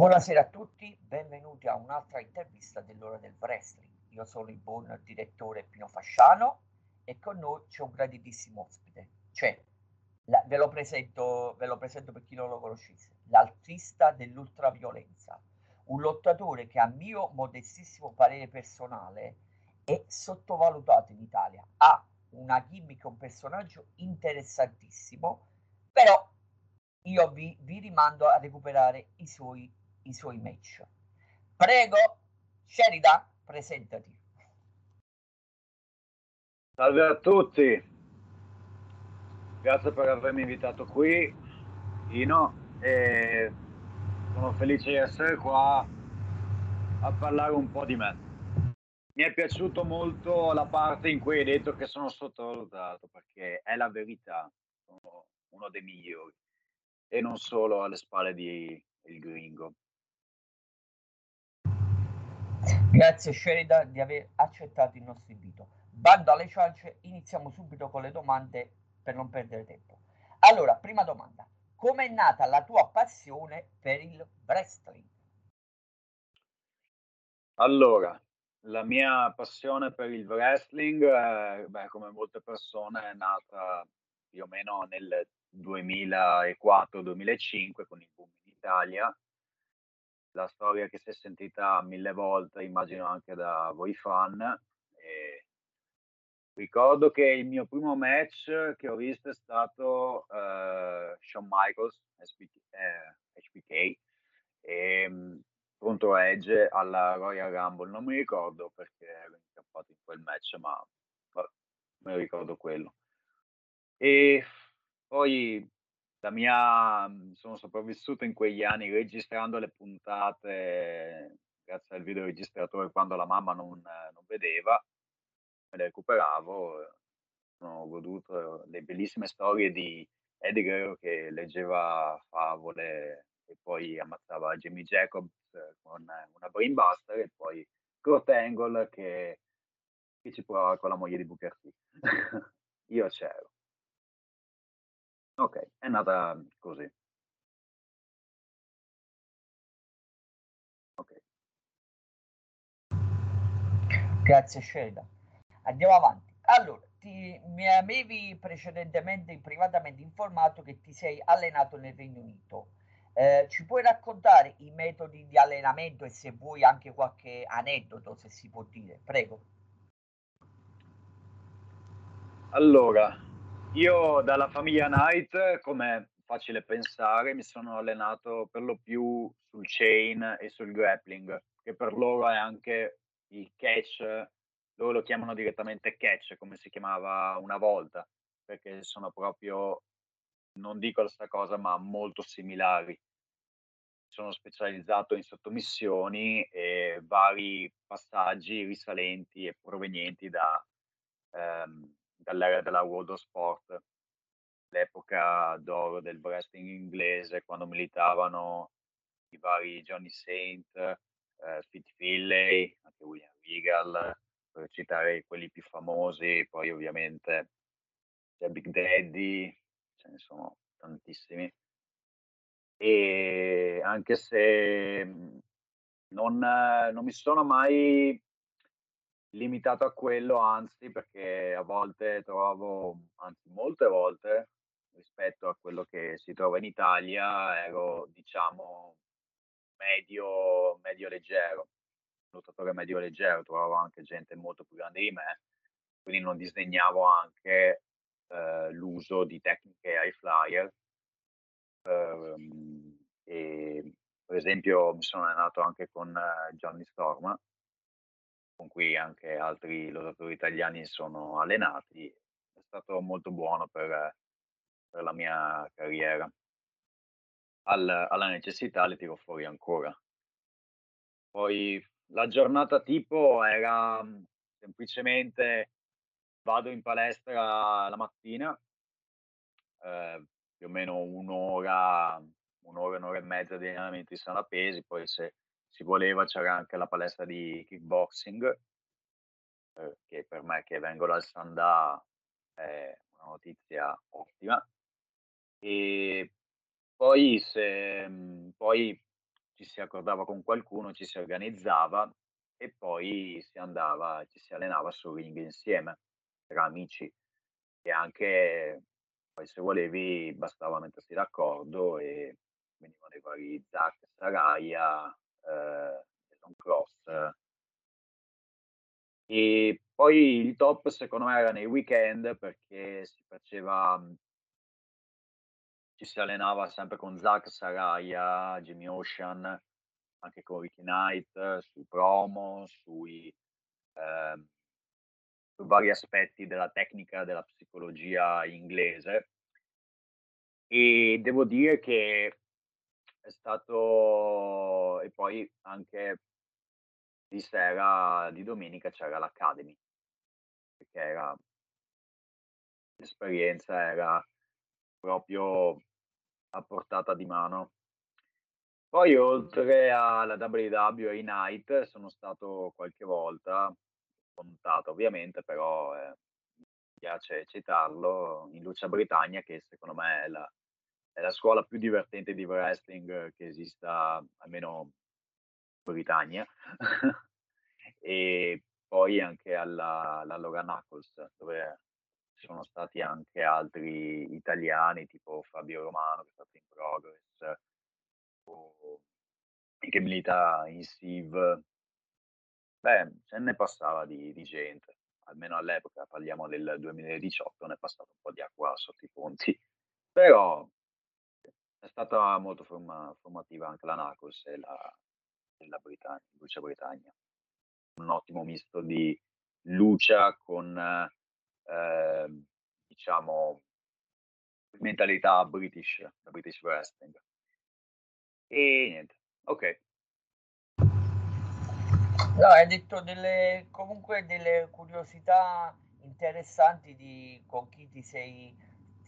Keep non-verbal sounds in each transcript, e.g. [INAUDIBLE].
Buonasera a tutti, benvenuti a un'altra intervista dell'ora del wrestling. Io sono il buon direttore Pino Fasciano e con noi c'è un graditissimo ospite. Cioè, la, ve, lo presento, ve lo presento per chi non lo conoscesse, l'artista dell'ultraviolenza, un lottatore che a mio modestissimo parere personale è sottovalutato in Italia. Ha una gimmick, un personaggio interessantissimo, però io vi, vi rimando a recuperare i suoi i suoi match. Prego, Sheridan, presentati. Salve a tutti, grazie per avermi invitato qui, Ino, e sono felice di essere qua a parlare un po' di me. Mi è piaciuto molto la parte in cui hai detto che sono sottovalutato, perché è la verità, sono uno dei migliori, e non solo alle spalle di il gringo. Grazie Sheridan di aver accettato il nostro invito. Bando alle ciance, iniziamo subito con le domande per non perdere tempo. Allora, prima domanda. Come è nata la tua passione per il wrestling? Allora, la mia passione per il wrestling, eh, beh, come molte persone, è nata più o meno nel 2004-2005 con il boom in Italia la storia che si è sentita mille volte, immagino anche da voi fan. E ricordo che il mio primo match che ho visto è stato uh, Shawn Michaels, SPK, eh, HBK, e, um, contro Edge alla Royal Rumble. Non mi ricordo perché ero incappato in quel match, ma vabbè, me lo ricordo quello. E poi la mia mhmm, sono sopravvissuto in quegli anni registrando le puntate grazie al videoregistratore quando la mamma non non vedeva, me le recuperavo, ho goduto le bellissime storie di Guerrero che leggeva favole e poi ammazzava Jimmy Jacobs con una brainbuster e poi Kurt Angle che che ci provava con la moglie di Booker T. [LAUGHS] Io c'ero. Ok, è nata così. Ok. Grazie Scelda. Andiamo avanti. Allora, ti, mi avevi precedentemente privatamente informato che ti sei allenato nel Regno Unito. Eh, ci puoi raccontare i metodi di allenamento e se vuoi anche qualche aneddoto, se si può dire? Prego. Allora, io dalla famiglia Knight, come facile pensare, mi sono allenato per lo più sul chain e sul grappling, che per loro è anche il catch, loro lo chiamano direttamente catch, come si chiamava una volta, perché sono proprio, non dico la stessa cosa, ma molto similari. Sono specializzato in sottomissioni e vari passaggi risalenti e provenienti da... Ehm, dall'era della World of Sport, l'epoca d'oro del wrestling inglese, quando militavano i vari Johnny Saint, eh, Fit Finlay, anche William Regal, per citare quelli più famosi, poi ovviamente c'è Big Daddy, ce ne sono tantissimi. E anche se non, non mi sono mai limitato a quello, anzi, perché a volte trovo, anzi molte volte, rispetto a quello che si trova in Italia, ero diciamo medio, medio leggero, lottatore medio leggero, trovavo anche gente molto più grande di me, quindi non disdegnavo anche eh, l'uso di tecniche high flyer. Um, e, per esempio mi sono allenato anche con uh, Johnny Storm con cui anche altri lottatori italiani sono allenati, è stato molto buono per, per la mia carriera. Al, alla necessità le tiro fuori ancora. Poi la giornata tipo era mhmm, semplicemente vado in palestra la mattina, eh, più o meno un'ora, un'ora, un'ora e mezza di allenamento di sala pesi, poi se si voleva, c'era anche la palestra di kickboxing, eh, che per me che vengo dal Sandà è una notizia ottima. E poi, se, mhmm, poi ci si accordava con qualcuno, ci si organizzava e poi si andava ci si allenava sul ring insieme, tra amici. E anche poi se volevi bastava mettersi d'accordo e venivano i vari Zack, Saraya, ehm, Jason Cross. E poi il top secondo me era nei weekend perché si faceva mhmm ci si allenava sempre con Zack, Saraya, Jimmy Ocean, anche con Ricky Knight, sui promo, sui su vari aspetti della tecnica della psicologia inglese. E devo dire che è stato e poi anche di sera, di domenica c'era l'Academy. Perché era l'esperienza era proprio a portata di mano. Poi oltre alla WW e Night sono stato qualche volta, scontato ovviamente, però, ehm, mi piace citarlo, in Lucha Britannia che secondo me è la è la scuola più divertente di wrestling che esista, almeno in Britannia. [LAUGHS] E poi anche alla alla Logan Knuckles, dove sono stati anche altri italiani, tipo Fabio Romano che è stato in Progress o che milita in SIV. Beh, ce ne passava di di gente, almeno all'epoca, parliamo del 2018, ne è passato un po' di acqua sotto i ponti. Però stata molto forma formativa anche la Knuckles e la e la Britann Lucha Britannia. Un ottimo misto di lucha con, ehm, diciamo mentalità British, da British wrestling. E niente, okay. No, hai detto delle comunque delle curiosità interessanti di con chi ti sei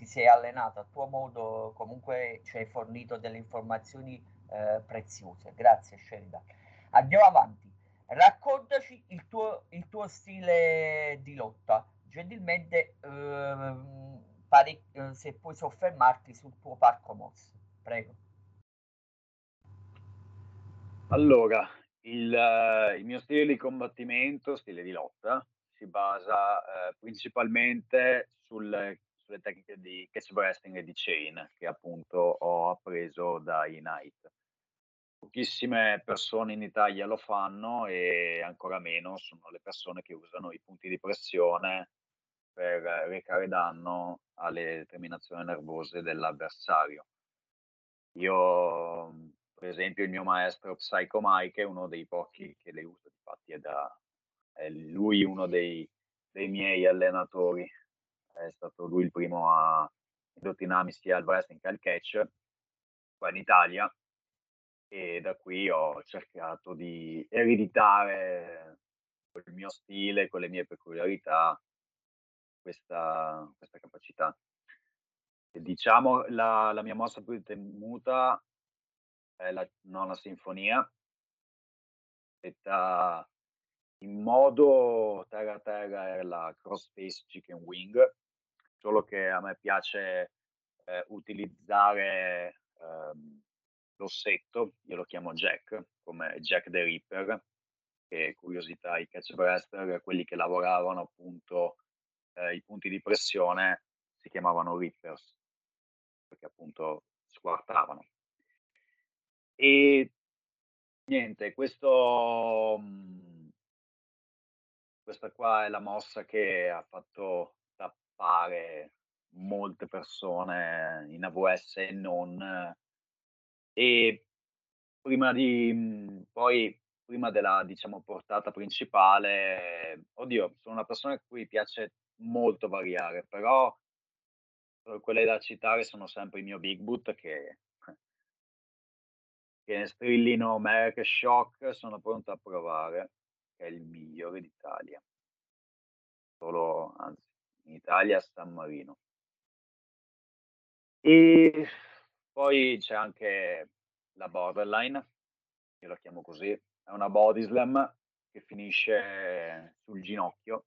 ti sei allenato. A tuo modo comunque ci hai fornito delle informazioni, ehm, preziose. Grazie Sheridan. Andiamo avanti. Raccontaci il tuo il tuo stile di lotta. Gentilmente, uhm, pare uhm, se puoi soffermarti sul tuo parco mosse. Prego. Allora, il il mio stile di combattimento, stile di lotta, si basa, ehm, principalmente sul sulle tecniche di catch wrestling e di chain, che appunto ho appreso dai Knight. Pochissime persone in Italia lo fanno e ancora meno sono le persone che usano i punti di pressione per recare danno alle terminazioni nervose dell'avversario. Io, per esempio il mio maestro Psycho Mike è uno dei pochi che le usa, difatti è da è lui uno dei dei miei allenatori. È stato lui il primo a indottrinarmi sia al wrestling che al catch qua in Italia. E da qui ho cercato di ereditare col mio stile, con le mie peculiarità questa questa capacità. Diciamo la la mia mossa più temuta è la nona sinfonia detta in modo terra terra è la crossface chicken wing, solo che a me piace, ehm, utilizzare, ehm, l'ossetto, io lo chiamo Jack, come Jack the Ripper, che curiosità i catch wrestler, quelli che lavoravano appunto, ehm, i punti di pressione si chiamavano rippers, perché appunto squartavano. E niente, questo mhmm questa qua è la mossa che ha fatto tappare molte persone in AVS e non. E prima di mhmm, poi prima della, diciamo, portata principale oddio, sono una persona a cui piace molto variare, però quelle da citare sono sempre i mio Big Boot che che strillino America Shock, sono pronto a provare, che è il migliore d'Italia. Solo anzi, in Italia a San Marino. E poi c'è anche la borderline, io la chiamo così, è una body slam che finisce sul ginocchio.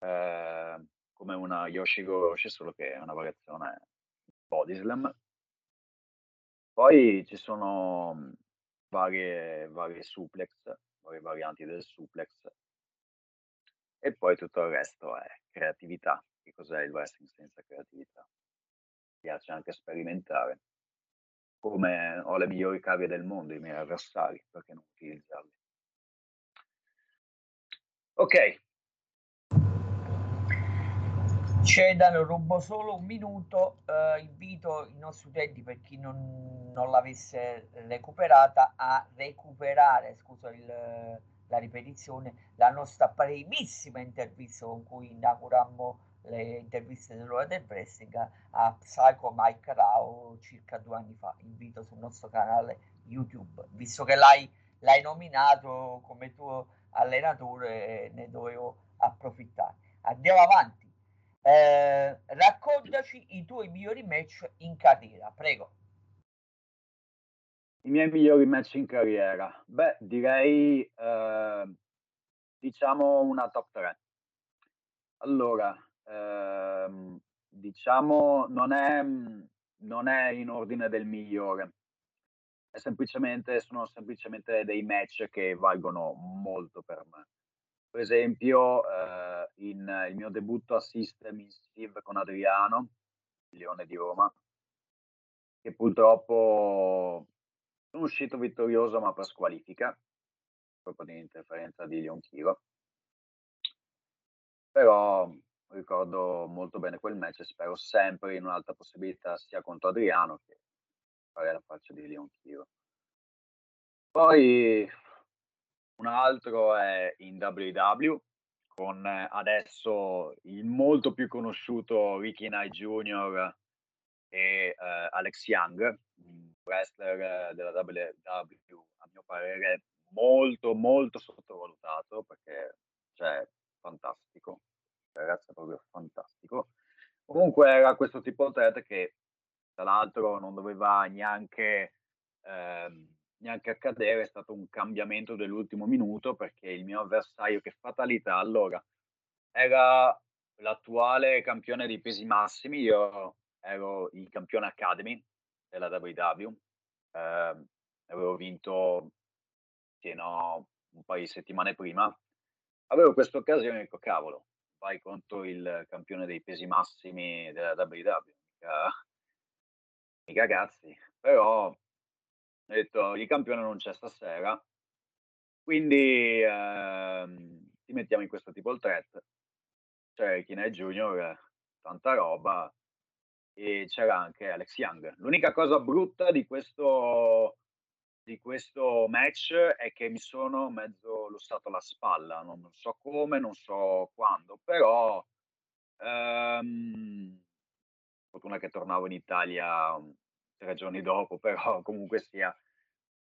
Ehm, come una Yoshigoroshi, solo che è una variazione body slam. Poi ci sono mhmm, varie varie suplex, varie varianti del suplex. E poi tutto il resto è creatività. Che cos'è il wrestling senza creatività? Piace anche sperimentare. Come ho le migliori cavie del mondo, i miei avversari, perché non utilizzarli? Ok. Cedan, rubo solo un minuto, eh, invito i nostri utenti, per chi non, non l'avesse recuperata, a recuperare, scusa il, la ripetizione, la nostra primissima intervista con cui inaugurammo le interviste dell'ora del wrestling a Psycho Mike Rao circa due anni fa. Invito sul nostro canale YouTube, visto che l'hai, l'hai nominato come tuo allenatore, ne dovevo approfittare. Andiamo avanti eh, raccontaci i tuoi migliori match in carriera, prego. I miei migliori match in carriera? Beh, direi eh, diciamo una top 3. Allora, ehm, diciamo non è, non è in ordine del migliore, è semplicemente, sono semplicemente dei match che valgono molto per me. Per esempio, ehm, in il mio debutto a System in Steve con Adriano, il Leone di Roma che purtroppo sono uscito vittorioso ma per squalifica, colpa di un'interferenza di Leon Chiro. Però ricordo molto bene quel match e spero sempre in un'altra possibilità sia contro Adriano che fare la faccia di Leon Chiro. Poi un altro è in WW con adesso il molto più conosciuto Ricky Knight Jr. e uh, Alex Young, un wrestler della WW a mio parere molto molto sottovalutato perché cioè fantastico, ragazzo è proprio fantastico. Comunque era questo tipo di atleta che tra l'altro non doveva neanche ehm, neanche accadere, è stato un cambiamento dell'ultimo minuto perché il mio avversario, che fatalità, allora, era l'attuale campione dei pesi massimi, io ero il campione Academy della WW, eh, avevo vinto fino un paio di settimane prima, avevo questa occasione e dico cavolo, vai contro il campione dei pesi massimi della WW, mica, mica cazzi, però ho detto il campione non c'è stasera, quindi ehm, ti mettiamo in questo tipo di threat. C'è Kinect Junior, tanta roba, e c'era anche Alex Young. L'unica cosa brutta di questo, di questo match è che mi sono mezzo lussato la spalla, non so come, non so quando, però ehm, fortuna che tornavo in Italia tre giorni [LAUGHS] dopo, però comunque sia,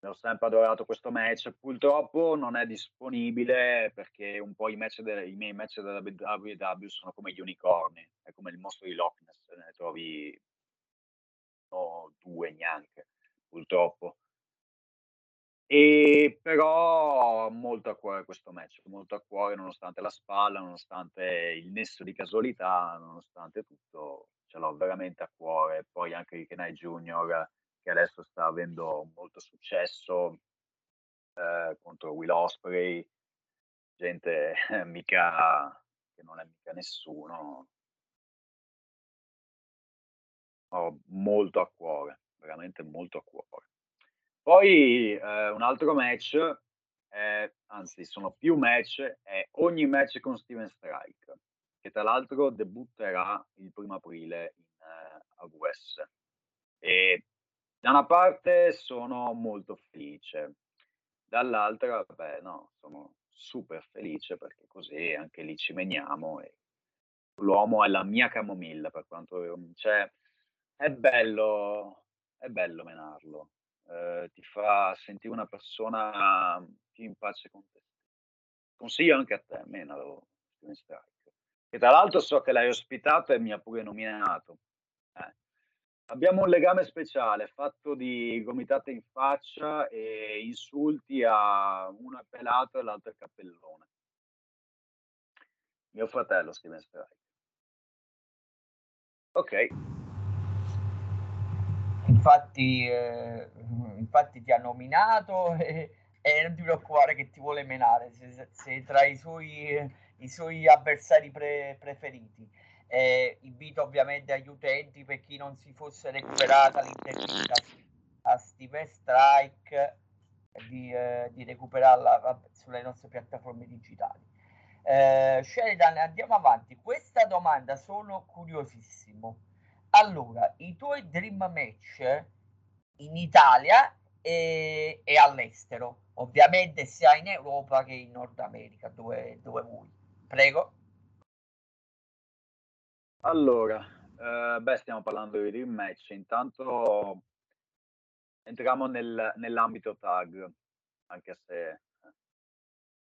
ho sempre adorato questo match. Purtroppo non è disponibile perché un po' i, match de- i miei match della WW sono come gli unicorni, è come il mostro di Loch ne trovi no, due neanche, purtroppo. E però molto a cuore questo match, molto a cuore nonostante la spalla, nonostante il nesso di casualità, nonostante tutto, ce l'ho veramente a cuore. Poi anche Knight Jr., che adesso sta avendo molto successo eh, contro Will Osprey, gente [LAUGHS] mica che non è mica nessuno. Ho molto a cuore, veramente molto a cuore. Poi eh, un altro match, eh, anzi sono più match, è ogni match con Steven Strike, che tra l'altro debutterà il primo aprile in eh, AWS. E da una parte sono molto felice, dall'altra, vabbè, no, sono super felice perché così anche lì ci meniamo e l'uomo è la mia camomilla per quanto cioè, è bello, è bello menarlo eh, ti fa sentire una persona più in pace con te. Consiglio anche a te, menalo, Steven Strike. E tra l'altro so che l'hai ospitato e mi ha pure nominato. Eh. Abbiamo un legame speciale fatto di gomitate in faccia e insulti a uno è pelato e l'altro è cappellone. Mio fratello Steven Strike. Ok infatti, eh, infatti ti ha nominato [LAUGHS] e, e, non ti preoccupare che ti vuole menare, sei tra i suoi, i suoi avversari pre, preferiti. Eh, invito ovviamente agli utenti per chi non si fosse recuperata l'intervista a Steve Strike di, eh, di recuperarla sulle nostre piattaforme digitali. Eh, Sheridan, andiamo avanti. Questa domanda sono curiosissimo. Allora, i tuoi dream match in Italia e, e all'estero, ovviamente sia in Europa che in Nord America, dove, dove vuoi. Prego. Allora, eh, beh, stiamo parlando di dream match. Intanto entriamo nel, nell'ambito tag, anche se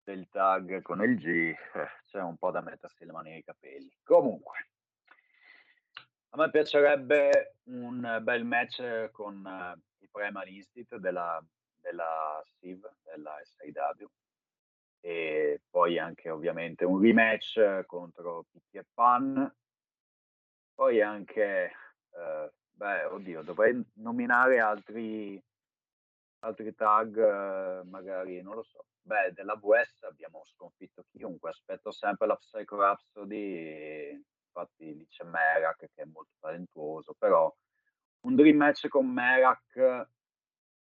del tag con il G eh, c'è un po' da mettersi le mani nei capelli. Comunque, a me piacerebbe un bel match con uh, i Primal Institute della, della SIV, della SIW, e poi anche ovviamente un rematch contro Picchi e Pan. Poi anche, uh, beh, oddio, dovrei nominare altri, altri tag, uh, magari, non lo so. Beh, della VS abbiamo sconfitto chiunque, aspetto sempre la Psycho Rhapsody infatti dice Merak che è molto talentuoso, però un dream match con Merak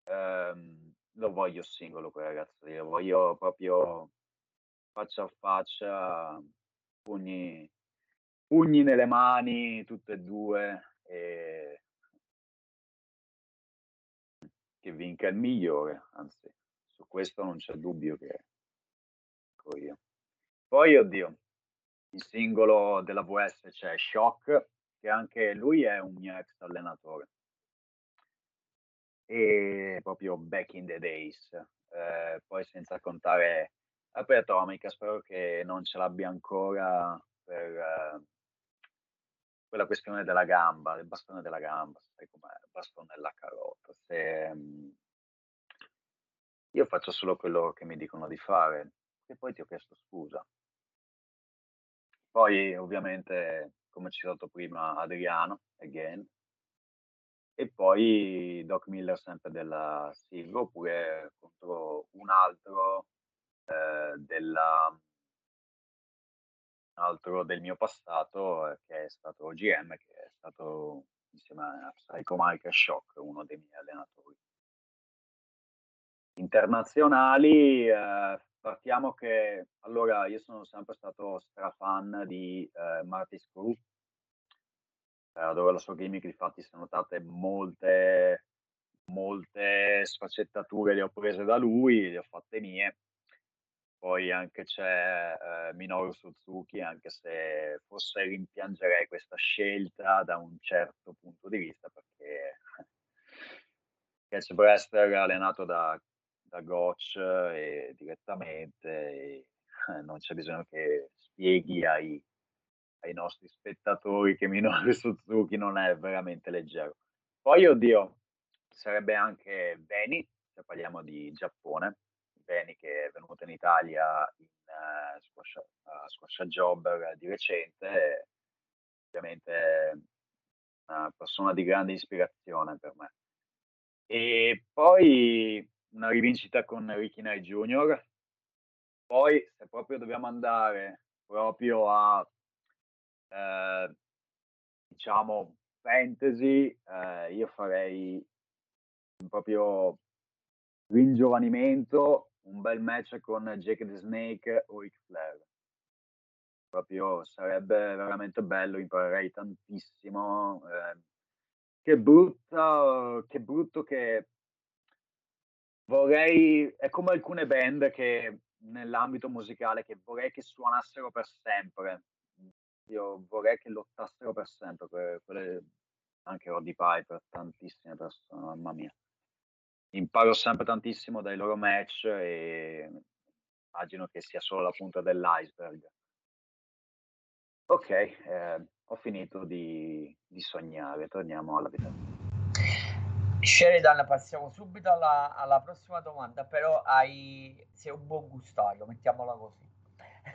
ehm, lo voglio singolo quel ragazzo lì, lo voglio proprio faccia a faccia, pugni, pugni nelle mani, tutte e due, e che vinca il migliore, anzi, su questo non c'è dubbio che io. Poi, oddio, il singolo della VS c'è Shock, che anche lui è un mio ex allenatore. E proprio back in the days. Eh, poi senza contare la preatomica, spero che non ce l'abbia ancora per eh, quella questione della gamba, del bastone della gamba, sai com'è, il bastone della carota. Se, mm, io faccio solo quello che mi dicono di fare e poi ti ho chiesto scusa. Poi ovviamente, come citato prima, Adriano, again. E poi Doc Miller sempre della Silva, oppure contro un altro eh, della altro del mio passato eh, che è stato OGM, che è stato insieme a Psycho Mike Shock, uno dei miei allenatori. Internazionali, eh, partiamo che allora io sono sempre stato strafan di eh, Marty Screw, eh, dove la sua gimmick infatti sono notate molte, molte sfaccettature le ho prese da lui, le ho fatte mie. Poi anche c'è eh, Minoru Suzuki, anche se forse rimpiangerei questa scelta da un certo punto di vista, perché [LAUGHS] Catch Brester allenato da da Gotch e direttamente e eh, [LAUGHS] non c'è bisogno che spieghi ai, ai nostri spettatori che Minoru [LAUGHS] Suzuki non è veramente leggero. Poi, oddio, sarebbe anche Beni, se parliamo di Giappone, Beni che è venuto in Italia in uh, squash, uh, Jobber di recente, ovviamente una persona di grande ispirazione per me. E poi una rivincita con Ricky Knight Jr. Poi, se proprio dobbiamo andare proprio a, eh, diciamo, fantasy, eh, io farei proprio ringiovanimento, un bel match con Jake the Snake o Ric Flair. Proprio sarebbe veramente bello, imparerei tantissimo. Eh, che brutta, che brutto che Vorrei è come alcune band che nell'ambito musicale che vorrei che suonassero per sempre. Io vorrei che lottassero per sempre, per quelle anche Roddy Piper, tantissime persone, mamma mia. Imparo sempre tantissimo dai loro match e immagino che sia solo la punta dell'iceberg. Ok, eh, ho finito di, di sognare, torniamo alla vita. Sheridan, passiamo subito alla, alla prossima domanda, però hai, sei un buon gustaio, mettiamola così.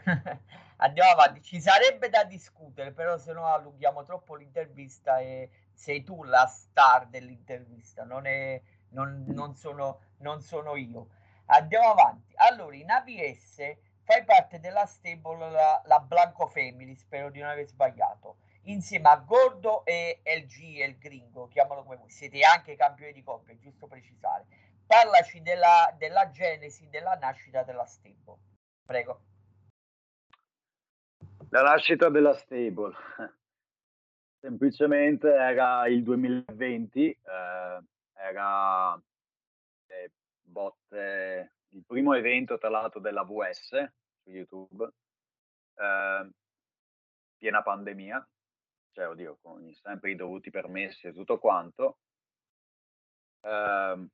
[LAUGHS] andiamo avanti. Ci sarebbe da discutere, però se no allunghiamo troppo l'intervista e sei tu la star dell'intervista, non, è, non, non, sono, non sono io. Andiamo avanti. Allora, in AVS fai parte della stable la, la Blanco Family, spero di non aver sbagliato, insieme a Gordo e LG e il Gringo, chiamalo come vuoi. Siete anche campioni di coppia, giusto precisare. Parlaci della, della genesi, della nascita della stable. Prego. La nascita della stable. Semplicemente era il 2020, eh, era eh, botte, il primo evento tra l'altro dell'AVS su YouTube, eh, piena pandemia, cioè oddio, con sempre i dovuti permessi e tutto quanto. Eh,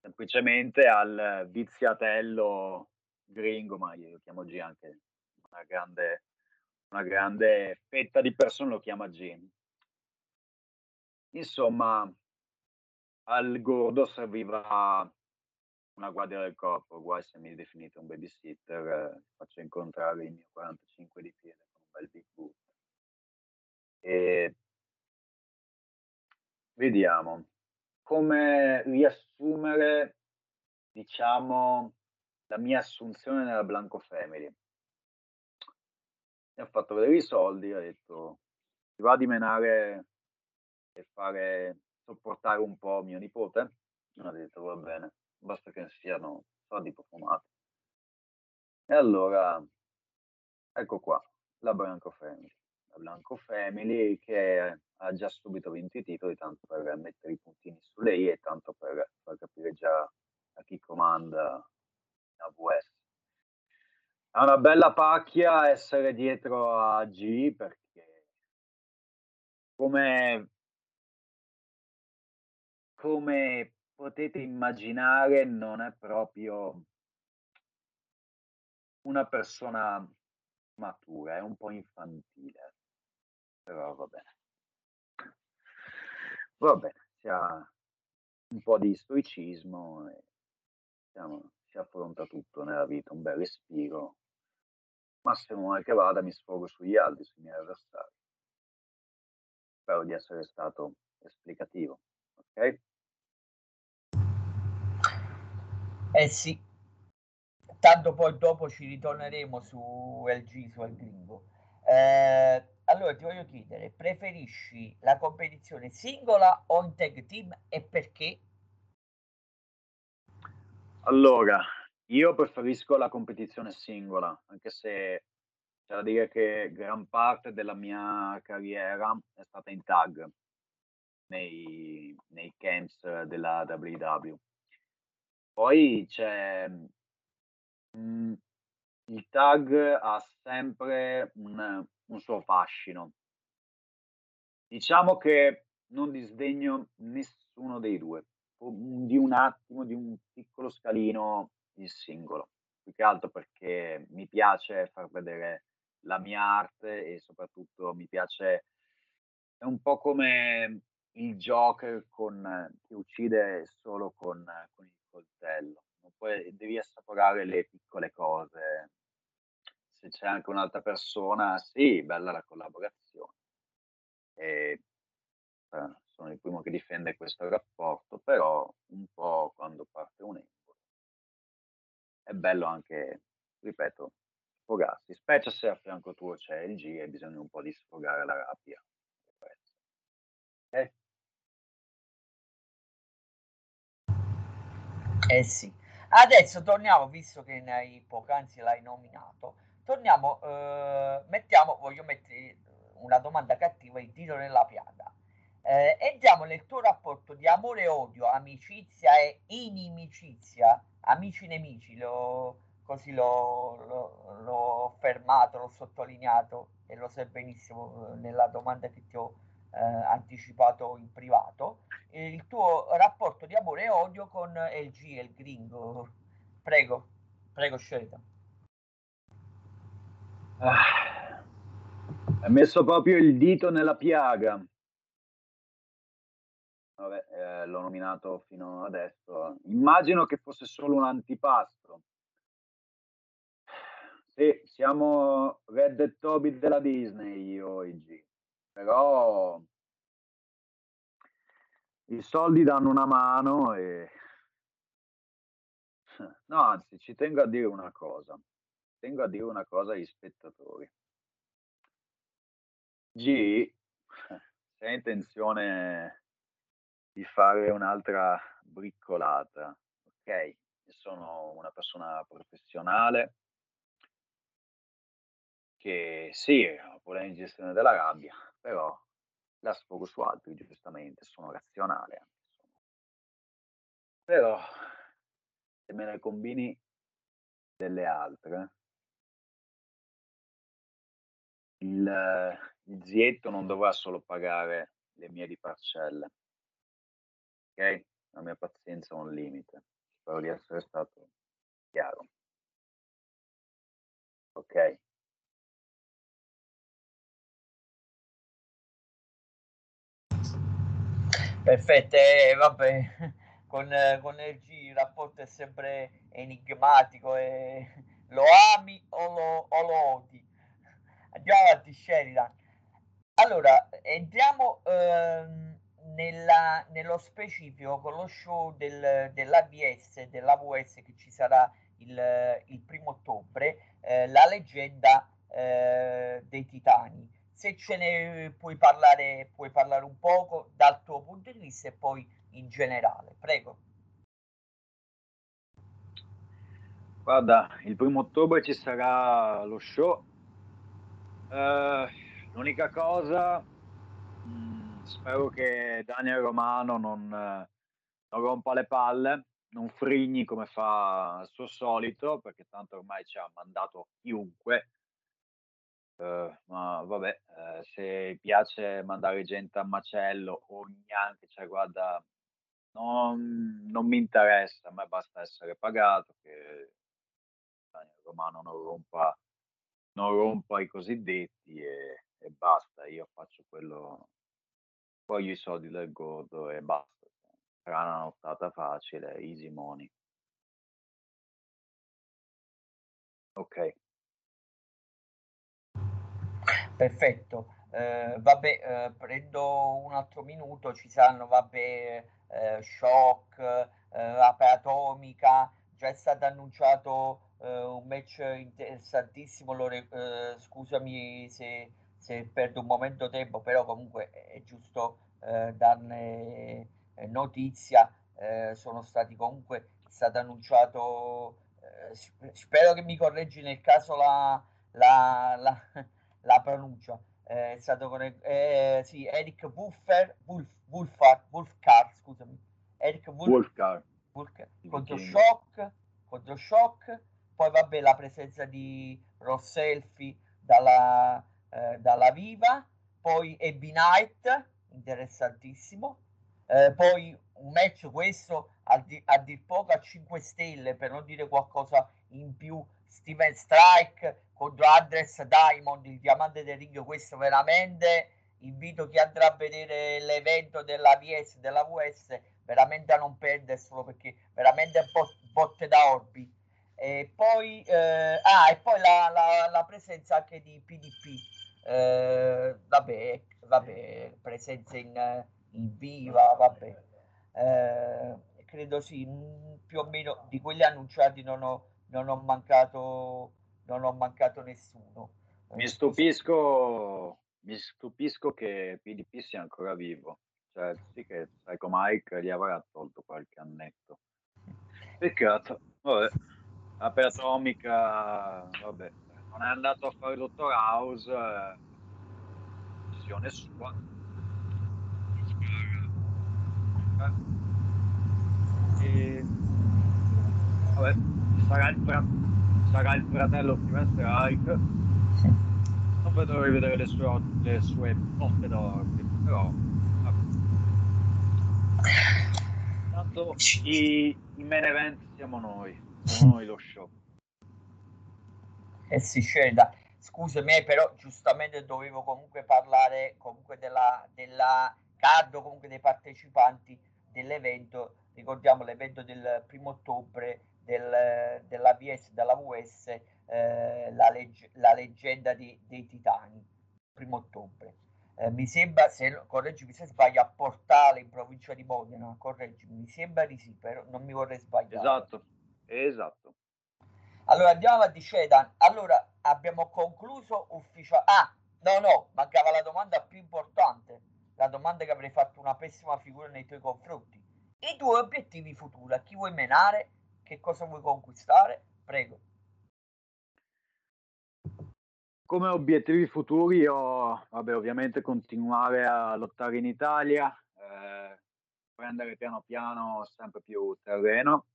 semplicemente al viziatello gringo, ma io lo chiamo G anche una grande, una grande fetta di persone lo chiama G. Insomma, al gordo serviva una guardia del corpo, guai se mi definite un babysitter, eh, faccio incontrare il mio 45 di piede con un bel big boot. E vediamo come riassumere, diciamo, la mia assunzione nella Blanco Family. Mi ha fatto vedere i soldi, ha detto, ti va di menare e fare sopportare un po' mio nipote? Ha detto, va bene, basta che siano soldi profumati. E allora, ecco qua, la Blanco Family. La Blanco Family che ha già subito vinto i titoli, tanto per mettere i puntini sulle i e tanto per far capire già a chi comanda AWS. È una bella pacchia essere dietro a G perché come, come potete immaginare non è proprio una persona matura, è un po' infantile, però va bene. Va bene, si ha un po' di stoicismo e diciamo, si affronta tutto nella vita, un bel respiro. Massimo mal che vada mi sfogo sugli altri, sui miei avversari. Spero di essere stato esplicativo, ok? Eh sì, tanto poi dopo ci ritorneremo su LG, su El Gringo. Eh, allora ti voglio chiedere, preferisci la competizione singola o in tag team e perché? Allora, io preferisco la competizione singola, anche se c'è da dire che gran parte della mia carriera è stata in tag nei, nei camps della WW. Poi c'è mh, il tag ha sempre un, un suo fascino. Diciamo che non disdegno nessuno dei due, di un attimo, di un piccolo scalino il singolo, più che altro perché mi piace far vedere la mia arte e soprattutto mi piace, è un po' come il Joker con, che uccide solo con, con il coltello, puoi, devi assaporare le piccole cose, se c'è anche un'altra persona, sì, bella la collaborazione. E, eh, sono il primo che difende questo rapporto, però un po' quando parte un embolo è bello anche, ripeto, sfogarsi, specie se a fianco tuo c'è il G e bisogna un po' di sfogare la rabbia. Eh? Eh sì. Adesso torniamo, visto che ne hai poc'anzi l'hai nominato, torniamo, eh, mettiamo, voglio mettere una domanda cattiva, il titolo nella piaga. Eh, entriamo nel tuo rapporto di amore e odio, amicizia e inimicizia, amici nemici, lo, così l'ho, l'ho, l'ho fermato, l'ho sottolineato e lo sai benissimo eh, nella domanda che ti ho eh, anticipato in privato. Il tuo rapporto di amore e odio con LG, il gringo. Prego, prego, scelta. Ah, messo proprio il dito nella piaga. Vabbè, eh, l'ho nominato fino adesso. Immagino che fosse solo un antipasto. sì, siamo Red e Toby della Disney io G. Però i soldi danno una mano e [LAUGHS] no, anzi, ci tengo a dire una cosa. Tengo a dire una cosa agli spettatori. G, se hai intenzione di fare un'altra briccolata, ok? Sono una persona professionale che sì, ho problemi di gestione della rabbia, però la sfogo su altri, giustamente, sono razionale. Però se me ne combini delle altre, il, il zietto non dovrà solo pagare le mie di parcelle, ok? La mia pazienza ha un limite. Spero di essere stato chiaro. Ok. Perfetto, eh, vabbè, [LAUGHS] con, con LG il rapporto è sempre enigmatico e lo ami o lo, o lo odi. Andiamo avanti, Sheridan. Allora, entriamo ehm, nella, nello specifico con lo show del, dell'ABS dell'AVS che ci sarà il, il primo ottobre, eh, la leggenda eh, dei titani se ce ne puoi parlare, puoi parlare un poco dal tuo punto di vista e poi in generale. Prego. Guarda, il primo ottobre ci sarà lo show. Uh, l'unica cosa, mh, mm, spero che Daniel Romano non, non rompa le palle, non frigni come fa al suo solito, perché tanto ormai ci ha mandato chiunque. Uhm, ma vabbè, ehm, se piace mandare gente a macello o neanche, cioè guarda, non non mi interessa, a me basta essere pagato, che Daniel Romano non rompa non rompa i cosiddetti e e basta. Io faccio quello voglio i soldi del gordo e basta. Sarà una nottata facile, easy money. Okay. Perfetto. Eh, vabbè, eh, prendo un altro minuto, ci saranno, vabbè, eh, shock, eh, atomica, già è stato annunciato eh, un match interessantissimo, lo, eh, scusami se, se, perdo un momento tempo, però comunque è giusto eh, darne notizia, sono stati comunque, è stato annunciato, spero che mi correggi nel caso la, la, la [LAUGHS] la pronuncia. È stato con eh, sì, Eric Wulfer, Wolf, Wolfar, Wolfcar, scusami. Eric Wolf, Wolfcar. Wolfcar contro Shock, contro Shock. Vabbè la presenza di Rosselfi dalla, eh, dalla Viva. Poi Abby Knight, interessantissimo. Eh, poi un match questo a, di, a dir poco a 5 stelle per non dire qualcosa in più Steven Strike contro Address Diamond, il diamante del ring, questo veramente invito chi andrà a vedere l'evento della VS, della VS, veramente a non perderselo perché veramente bot- botte da orbi. E poi, eh, ah, e poi la, la, la, presenza anche di PDP, eh, vabbè, vabbè, presenza in, in viva, vabbè. Eh, credo sì, più o meno di quelli annunciati non ho, non ho mancato non ho mancato nessuno. Mi stupisco, mi stupisco che PDP sia ancora vivo. Cioè, sì che Psycho Mike gli avrà tolto qualche annetto. Peccato. Vabbè. Ape Atomica, vabbè, non è andato a fare il Dottor House, eh, decisione sua. E, vabbè, sarà il, sarà il fratello Steven Strike. Non vedo rivedere le sue, le sue botte d'orbi, però... Tanto i, i main event siamo noi, noi lo show. Eh sì, Scelda. Scusami, eh, però giustamente dovevo comunque parlare comunque della, della card, comunque dei partecipanti dell'evento. Ricordiamo l'evento del primo ottobre del, dell'ABS, della VS, eh, la, legge, la, leggenda di, dei titani, primo ottobre. Eh, mi sembra, se, correggimi se sbaglio, a Portale in provincia di Modena, correggimi, mi sembra di sì, però non mi vorrei sbagliare. Esatto, esatto. Allora andiamo avanti, Cedan. Allora abbiamo concluso ufficiale. Ah, no, no, mancava la domanda più importante, la domanda che avrei fatto una pessima figura nei tuoi confronti. I tuoi obiettivi futuri, a chi vuoi menare, che cosa vuoi conquistare? Prego. Come obiettivi futuri ho, vabbè, ovviamente continuare a lottare in Italia, eh, prendere piano piano sempre più terreno,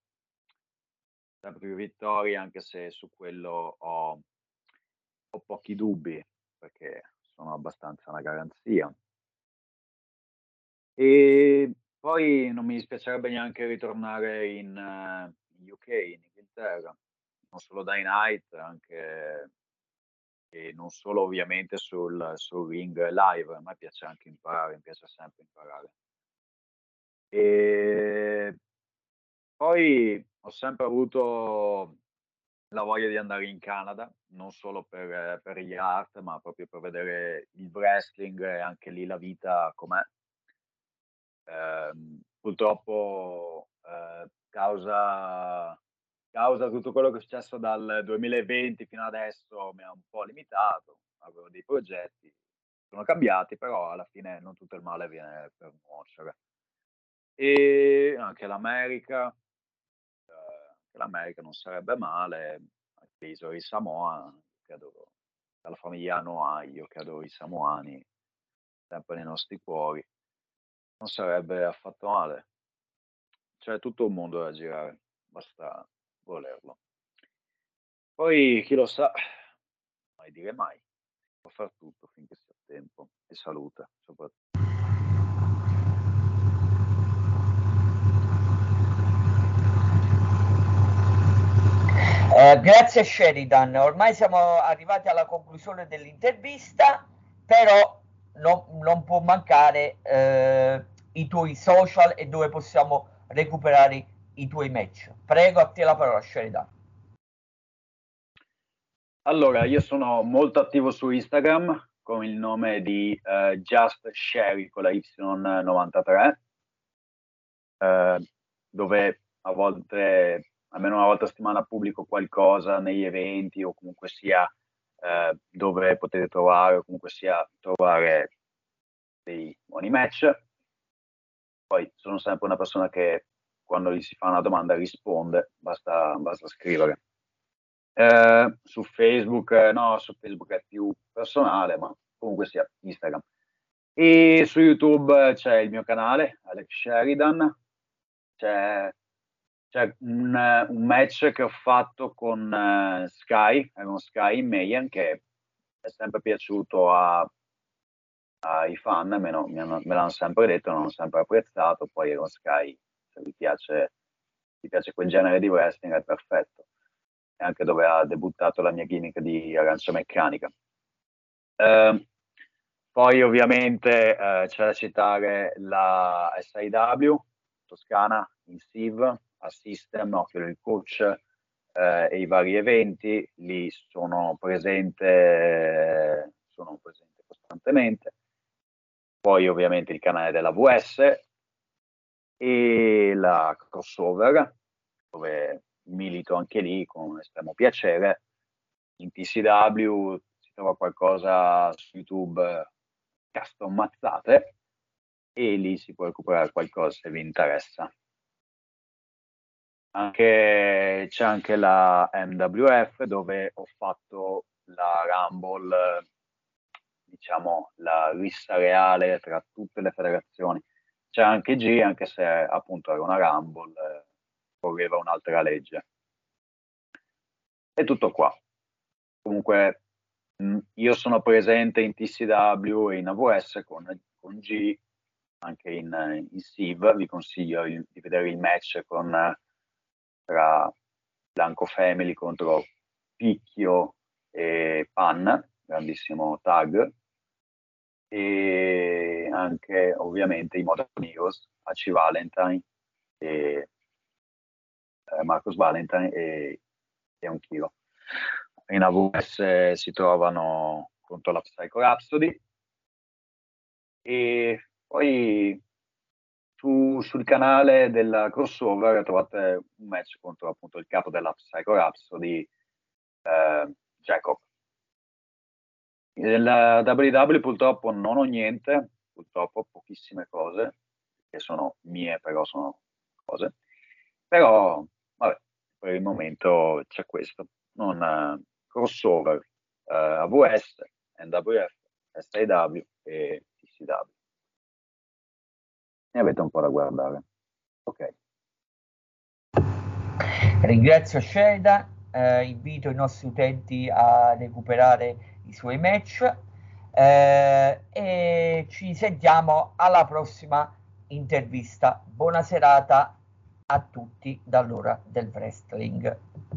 sempre più vittorie, anche se su quello ho, ho pochi dubbi, perché sono abbastanza una garanzia. E poi non mi dispiacerebbe neanche ritornare in, uh, in UK, in Inghilterra, non solo dai night, anche e non solo ovviamente sul, sul ring live, a me piace anche imparare, mi piace sempre imparare. E poi ho sempre avuto la voglia di andare in Canada, non solo per, per gli art, ma proprio per vedere il wrestling e anche lì la vita com'è. Eh, purtroppo, eh, causa, causa tutto quello che è successo dal 2020 fino adesso, mi ha un po' limitato. Avevo dei progetti, sono cambiati, però alla fine non tutto il male viene per nuocere. E anche l'America, che l'America non sarebbe male, anche le isole di Samoa, credo, dalla famiglia Noai, io credo i samoani, sempre nei nostri cuori, non sarebbe affatto male. C'è tutto un mondo da girare, basta volerlo. Poi chi lo sa, mai dire mai, può far tutto finché sia tempo e salute soprattutto. Eh, grazie Sheridan, ormai siamo arrivati alla conclusione dell'intervista, però no, non può mancare eh, i tuoi social e dove possiamo recuperare i tuoi match. Prego a te la parola Sheridan. Allora, io sono molto attivo su Instagram con il nome di uh, Just Sherry con la Y93, uh, dove a volte almeno una volta a settimana pubblico qualcosa negli eventi o comunque sia eh, dove potete trovare o comunque sia trovare dei buoni match. Poi sono sempre una persona che quando gli si fa una domanda risponde, basta, basta scrivere. Eh, su Facebook, eh, no, su Facebook è più personale, ma comunque sia Instagram. E su YouTube c'è il mio canale, Alex Sheridan, c'è c'è un, un, match che ho fatto con uh, Sky, con Sky Mayan, che è sempre piaciuto a, ai fan, me, no, me, me, l'hanno sempre detto, l'hanno sempre apprezzato, poi con Sky, se vi piace, vi piace quel genere di wrestling, è perfetto. È anche dove ha debuttato la mia gimmick di arancia meccanica. Uh, poi ovviamente uh, c'è da citare la SIW, Toscana, in SIV, a System, Occhio del Coach eh, e i vari eventi, lì sono presente, sono presente costantemente. Poi ovviamente il canale della VS e la crossover, dove milito anche lì con estremo piacere. In TCW si trova qualcosa su YouTube custom mazzate e lì si può recuperare qualcosa se vi interessa. Anche, c'è anche la MWF dove ho fatto la Rumble, diciamo la rissa reale tra tutte le federazioni. C'è anche G, anche se appunto era una Rumble, correva un'altra legge. E tutto qua. Comunque io sono presente in TCW e in AWS con, con G, anche in, in SIV. Vi consiglio di vedere il match con tra Blanco Family contro Picchio e Pan, grandissimo tag, e anche ovviamente i Modern Heroes, AC Valentine e eh, Marcos Valentine e, e un chilo. in AWS si trovano contro la Psycho Rhapsody e poi su, sul canale del crossover trovate un match contro appunto il capo della Psycho Rhapsody, eh, Jacob. Nella WW purtroppo non ho niente, purtroppo pochissime cose, che sono mie, però sono cose. Però, vabbè, per il momento c'è questo. Non, uh, crossover uh, AWS, NWF, SIW e TCW. Ne avete un po' da guardare. Ok. Ringrazio Scelda, eh, invito i nostri utenti a recuperare i suoi match eh, e ci sentiamo alla prossima intervista. Buona serata a tutti dall'ora del wrestling.